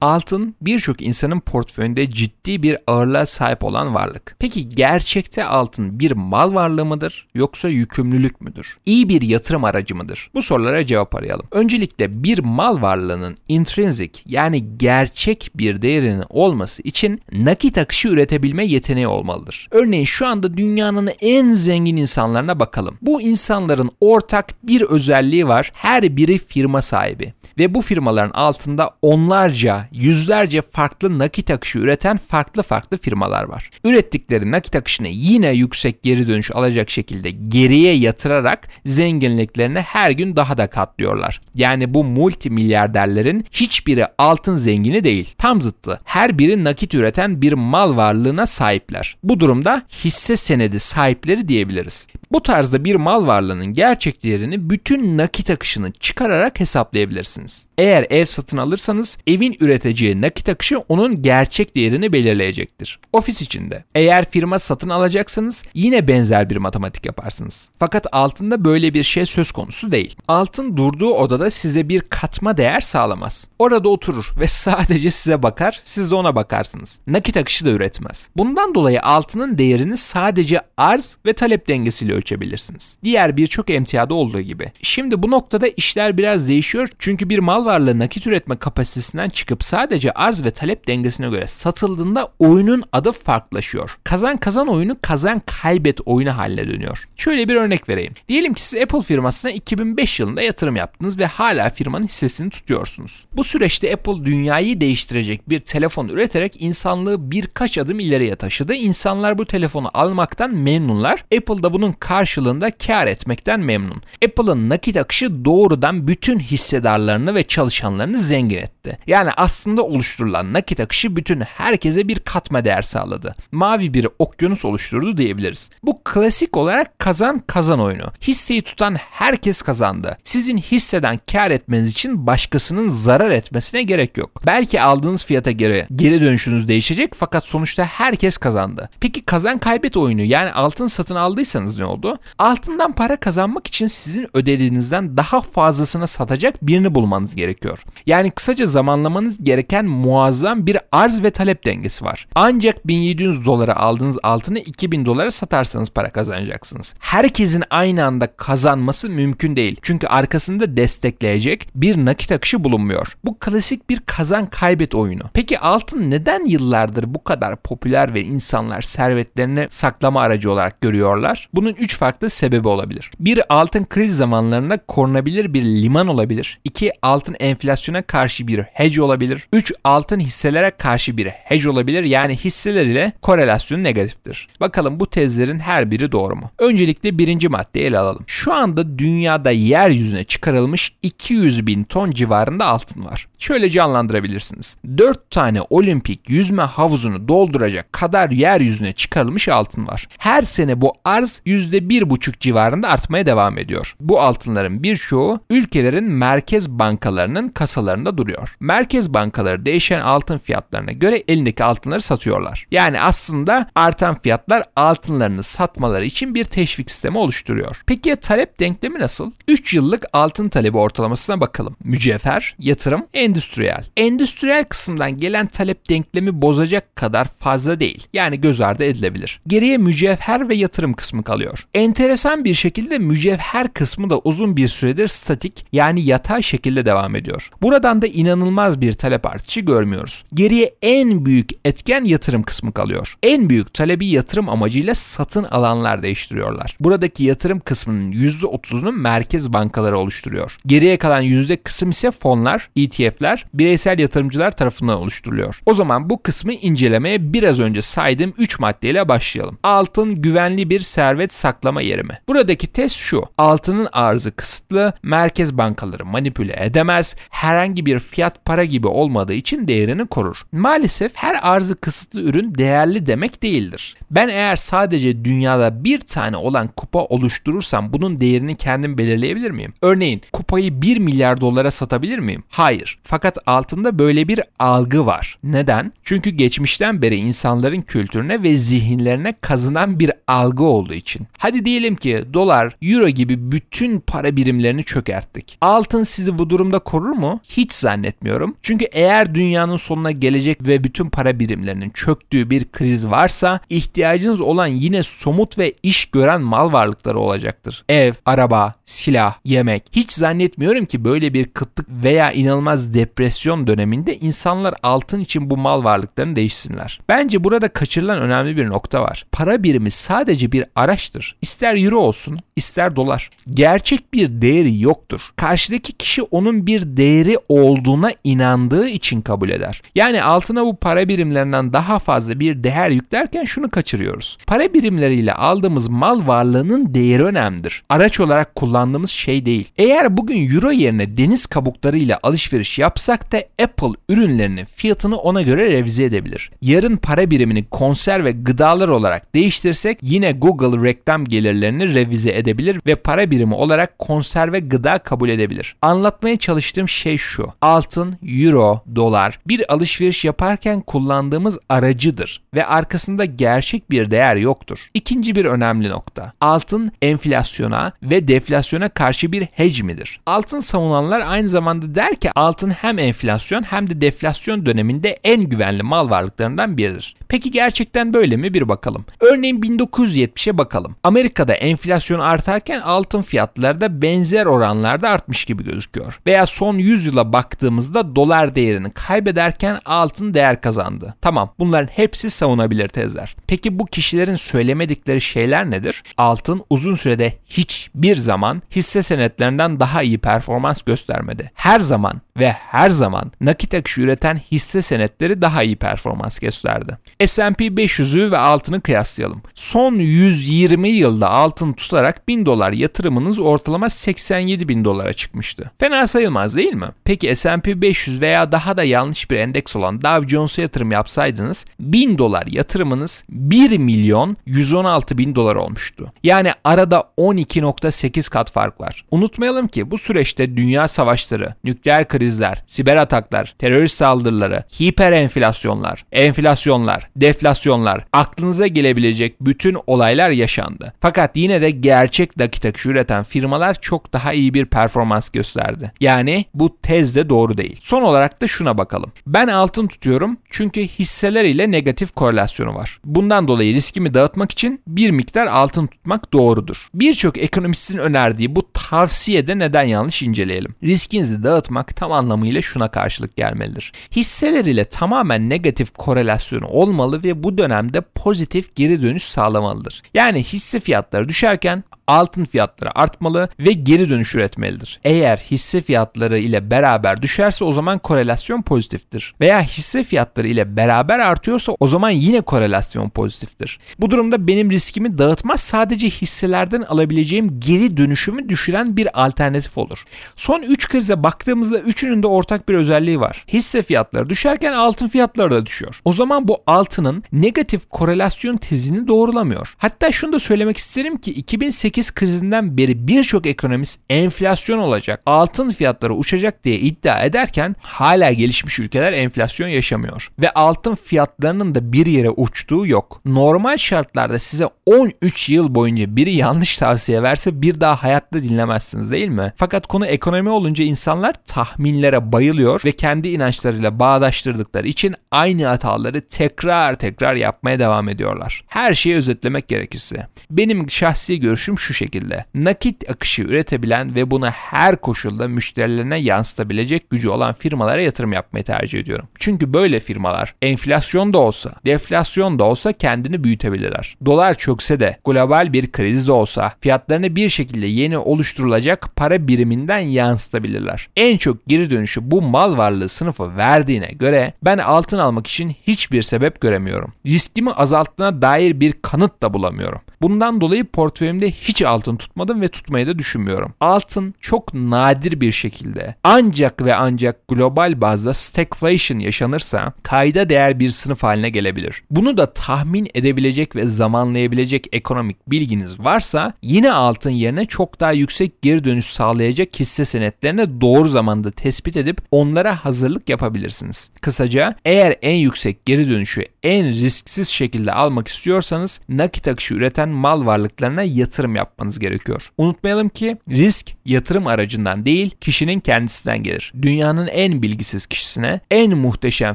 Altın birçok insanın portföyünde ciddi bir ağırlığa sahip olan varlık. Peki gerçekte altın bir mal varlığı mıdır yoksa yükümlülük müdür? İyi bir yatırım aracı mıdır? Bu sorulara cevap arayalım. Öncelikle bir mal varlığının intrinsic yani gerçek bir değerinin olması için nakit akışı üretebilme yeteneği olmalıdır. Örneğin şu anda dünyanın en zengin insanlarına bakalım. Bu insanların ortak bir özelliği var. Her biri firma sahibi ve bu firmaların altında onlarca, yüzlerce farklı nakit akışı üreten farklı farklı firmalar var. Ürettikleri nakit akışını yine yüksek geri dönüş alacak şekilde geriye yatırarak zenginliklerini her gün daha da katlıyorlar. Yani bu multimilyarderlerin hiçbiri altın zengini değil. Tam zıttı. Her biri nakit üreten bir mal varlığına sahipler. Bu durumda hisse senedi sahipleri diyebiliriz. Bu tarzda bir mal varlığının gerçek değerini bütün nakit akışını çıkararak hesaplayabilirsiniz. Eğer ev satın alırsanız evin üreteceği nakit akışı onun gerçek değerini belirleyecektir. Ofis içinde. Eğer firma satın alacaksanız yine benzer bir matematik yaparsınız. Fakat altında böyle bir şey söz konusu değil. Altın durduğu odada size bir katma değer sağlamaz. Orada oturur ve sadece size bakar, siz de ona bakarsınız. Nakit akışı da üretmez. Bundan dolayı altının değerini sadece arz ve talep dengesiyle ölçebilirsiniz. Diğer birçok emtiyada olduğu gibi. Şimdi bu noktada işler biraz değişiyor çünkü bir mal varlığı nakit üretme kapasitesinden çıkıp sadece arz ve talep dengesine göre satıldığında oyunun adı farklılaşıyor. Kazan kazan oyunu kazan kaybet oyunu haline dönüyor. Şöyle bir örnek vereyim. Diyelim ki siz Apple firmasına 2005 yılında yatırım yaptınız ve hala firmanın hissesini tutuyorsunuz. Bu süreçte Apple dünyayı değiştirecek bir telefon üreterek insanlığı birkaç adım ileriye taşıdı. İnsanlar bu telefonu almaktan memnunlar. Apple da bunun karşılığında kar etmekten memnun. Apple'ın nakit akışı doğrudan bütün hissedarlarını ve çalışanlarını zengin etti. Yani aslında oluşturulan nakit akışı bütün herkese bir katma değer sağladı. Mavi bir okyanus oluşturdu diyebiliriz. Bu klasik olarak kazan kazan oyunu. Hisseyi tutan herkes kazandı. Sizin hisseden kar etmeniz için başkasının zarar etmesine gerek yok. Belki aldığınız fiyata göre geri dönüşünüz değişecek fakat sonuçta herkes kazandı. Peki kazan kaybet oyunu yani altın satın aldıysanız ne oldu? Altından para kazanmak için sizin ödediğinizden daha fazlasına satacak birini bulmanız gerekiyor. Yani kısaca zamanlamanız gereken muazzam bir arz ve talep dengesi var. Ancak 1700 dolara aldığınız altını 2000 dolara satarsanız para kazanacaksınız. Herkesin aynı anda kazanması mümkün değil. Çünkü arkasında destekleyecek bir nakit akışı bulunmuyor. Bu klasik bir kazan kaybet oyunu. Peki altın neden yıllardır bu kadar popüler ve insanlar servetlerini saklama aracı olarak görüyorlar? Bunun 3 farklı sebebi olabilir. Bir altın kriz zamanlarında korunabilir bir liman olabilir. 2 altın enflasyona karşı bir hedge olabilir. 3 altın hisselere karşı bir hedge olabilir. Yani hisseler ile korelasyonu negatiftir. Bakalım bu tezlerin her biri doğru mu? Öncelikle birinci maddeyi ele alalım. Şu anda dünyada yeryüzüne çıkarılmış 200 bin ton civarında altın var. Şöyle canlandırabilirsiniz. 4 tane olimpik yüzme havuzunu dolduracak kadar yeryüzüne çıkarılmış altın var. Her sene bu arz %1,5 civarında artmaya devam ediyor. Bu altınların birçoğu ülkelerin merkez bankalarının kasalarında duruyor. Merkez bankaları değişen altın fiyatlarına göre elindeki altınları satıyorlar. Yani aslında artan fiyatlar altınlarını satmaları için bir teşvik sistemi oluşturuyor. Peki ya talep denklemi nasıl? 3 yıllık altın talebi ortalamasına bakalım. Mücevher, yatırım, endüstriyel. Endüstriyel kısımdan gelen talep denklemi bozacak kadar fazla değil. Yani göz ardı edilebilir. Geriye mücevher ve yatırım kısmı kalıyor. Enteresan bir şekilde mücevher kısmı da uzun bir süredir statik yani yatay şekilde devam ediyor. Buradan da inanılmaz bir talep artışı görmüyoruz. Geriye en büyük etken yatırım kısmı kalıyor. En büyük talebi yatırım amacıyla satın alanlar değiştiriyorlar. Buradaki yatırım kısmının %30'unu merkez bankaları oluşturuyor. Geriye kalan yüzde kısım ise fonlar, ETF'ler, bireysel yatırımcılar tarafından oluşturuluyor. O zaman bu kısmı incelemeye biraz önce saydığım 3 maddeyle başlayalım. Altın güvenli bir servet saklama yeri mi? Buradaki test şu. Altının arzı kısıtlı, merkez bankaları manipüle edemez, herhangi bir fiyat para gibi olmadığı için değerini korur. Maalesef her arzı kısıtlı ürün değerli demek değildir. Ben eğer sadece dünyada bir tane olan kupa oluşturursam bunun değerini kendim belirleyebilir miyim? Örneğin kupayı 1 milyar dolara satabilir miyim? Hayır. Fakat altında böyle bir algı var. Neden? Çünkü geçmişten beri insanların kültürüne ve zihinlerine kazınan bir algı olduğu için. Hadi diyelim ki dolar, euro gibi bütün para birimlerini çökerttik. Altın sizi bu durumda korur mu? Hiç zannetmiyorum. Çünkü eğer dünyanın sonuna gelecek ve bütün para birimlerinin çöktüğü bir kriz varsa ihtiyacınız olan yine somut ve iş gören mal varlıkları olacaktır. Ev, araba, silah, yemek. Hiç zannetmiyorum ki böyle bir kıtlık veya inanılmaz depresyon döneminde insanlar altın için bu mal varlıklarını değişsinler. Bence burada kaçırılan önemli bir nokta var. Para birimi sadece bir araçtır. İster euro olsun, ister dolar. Gerçek bir değeri yoktur. Karşıdaki kişi onun bir değeri olduğuna inandığı için kabul eder. Yani altına bu para birimlerinden daha fazla bir değer yüklerken şunu kaçırıyoruz. Para birimleriyle aldığımız mal varlığının değeri önemlidir. Araç olarak kullandığımız şey değil. Eğer bugün euro yerine deniz kabuklarıyla alışveriş yapsak da Apple ürünlerinin fiyatını ona göre revize edebilir. Yarın para birimini konserve gıdalar olarak değiştirsek yine Google reklam gelirlerini revize edebilir ve para birimi olarak konserve gıda kabul edebilir. Anlatmaya çalıştığım şey şu. Altın, euro, dolar bir alışveriş yaparken kullandığımız aracıdır ve arkasında gerçek bir değer yoktur. İkinci bir önemli nokta. Altın enflasyona ve deflasyona karşı bir hedge midir? Altın savunanlar aynı zamanda der ki altın hem enflasyon hem de deflasyon döneminde en güvenli mal varlıklarından biridir. Peki gerçekten böyle mi bir bakalım. Örneğin 1970'e bakalım. Amerika'da enflasyon artarken altın fiyatları da benzer oranlarda artmış gibi gözüküyor. Veya son 100 yıla baktığımızda dolar değerini kaybederken altın değer kazandı. Tamam bunların hepsi savunabilir tezler. Peki bu kişilerin söylemedikleri şeyler nedir? Altın uzun sürede hiçbir zaman hisse senetlerinden daha iyi performans göstermedi. Her zaman ve her zaman nakit akışı üreten hisse senetleri daha iyi performans gösterdi. S&P 500'ü ve altını kıyaslayalım. Son 120 yılda altın tutarak 1000 dolar yatırımınız ortalama 87 bin dolara çıkmıştı. Fena sayılmaz değil mi? Peki S&P 500 veya daha da yanlış bir endeks olan Dow Jones'a yatırım yapsaydınız 1000 dolar yatırımınız 1 milyon 116 bin dolar olmuştu. Yani arada 12.8 kat fark var. Unutmayalım ki bu süreçte dünya savaşları, nükleer krizler, siber ataklar, terörist saldırıları, hiper enflasyonlar, enflasyonlar, deflasyonlar, aklınıza gelebilecek bütün olaylar yaşandı. Fakat yine de gerçek nakit akışı üreten firmalar çok daha iyi bir performans gösterdi. Yani bu tez de doğru değil. Son olarak da şuna bakalım. Ben altın tutuyorum çünkü hisseler ile negatif korelasyonu var. Bundan dolayı riskimi dağıtmak için bir miktar altın tutmak doğrudur. Birçok ekonomistin önerdiği bu tavsiyede neden yanlış inceleyelim. Riskinizi dağıtmak tam anlamıyla şuna karşılık gelmelidir. Hisseler ile tamamen negatif korelasyonu olmalı ve bu dönemde pozitif geri dönüş sağlamalıdır. Yani hisse fiyatları düşerken altın fiyatları artmalı ve geri dönüş üretmelidir. Eğer hisse fiyatları ile beraber düşerse o zaman korelasyon pozitiftir. Veya hisse fiyatları ile beraber artıyorsa o zaman yine korelasyon pozitiftir. Bu durumda benim riskimi dağıtmaz sadece hisselerden alabileceğim geri dönüşümü düşüren bir alternatif olur. Son 3 krize baktığımızda üçünün de ortak bir özelliği var. Hisse fiyatları düşerken altın fiyatları da düşüyor. O zaman bu altının negatif korelasyon tezini doğrulamıyor. Hatta şunu da söylemek isterim ki 2008 2008 krizinden beri birçok ekonomist enflasyon olacak, altın fiyatları uçacak diye iddia ederken hala gelişmiş ülkeler enflasyon yaşamıyor. Ve altın fiyatlarının da bir yere uçtuğu yok. Normal şartlarda size 13 yıl boyunca biri yanlış tavsiye verse bir daha hayatta dinlemezsiniz değil mi? Fakat konu ekonomi olunca insanlar tahminlere bayılıyor ve kendi inançlarıyla bağdaştırdıkları için aynı hataları tekrar tekrar yapmaya devam ediyorlar. Her şeyi özetlemek gerekirse. Benim şahsi görüşüm şu şekilde. Nakit akışı üretebilen ve bunu her koşulda müşterilerine yansıtabilecek gücü olan firmalara yatırım yapmayı tercih ediyorum. Çünkü böyle firmalar enflasyon da olsa, deflasyon da olsa kendini büyütebilirler. Dolar çökse de, global bir kriz de olsa fiyatlarını bir şekilde yeni oluşturulacak para biriminden yansıtabilirler. En çok geri dönüşü bu mal varlığı sınıfı verdiğine göre ben altın almak için hiçbir sebep göremiyorum. Riskimi azalttığına dair bir kanıt da bulamıyorum. Bundan dolayı portföyümde hiç altın tutmadım ve tutmayı da düşünmüyorum. Altın çok nadir bir şekilde ancak ve ancak global bazda stagflation yaşanırsa kayda değer bir sınıf haline gelebilir. Bunu da tahmin edebilecek ve zamanlayabilecek ekonomik bilginiz varsa yine altın yerine çok daha yüksek geri dönüş sağlayacak hisse senetlerini doğru zamanda tespit edip onlara hazırlık yapabilirsiniz. Kısaca eğer en yüksek geri dönüşü en risksiz şekilde almak istiyorsanız nakit akışı üreten eden mal varlıklarına yatırım yapmanız gerekiyor. Unutmayalım ki risk yatırım aracından değil kişinin kendisinden gelir. Dünyanın en bilgisiz kişisine en muhteşem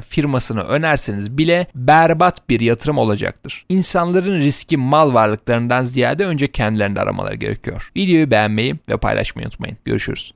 firmasını önerseniz bile berbat bir yatırım olacaktır. İnsanların riski mal varlıklarından ziyade önce kendilerini aramaları gerekiyor. Videoyu beğenmeyi ve paylaşmayı unutmayın. Görüşürüz.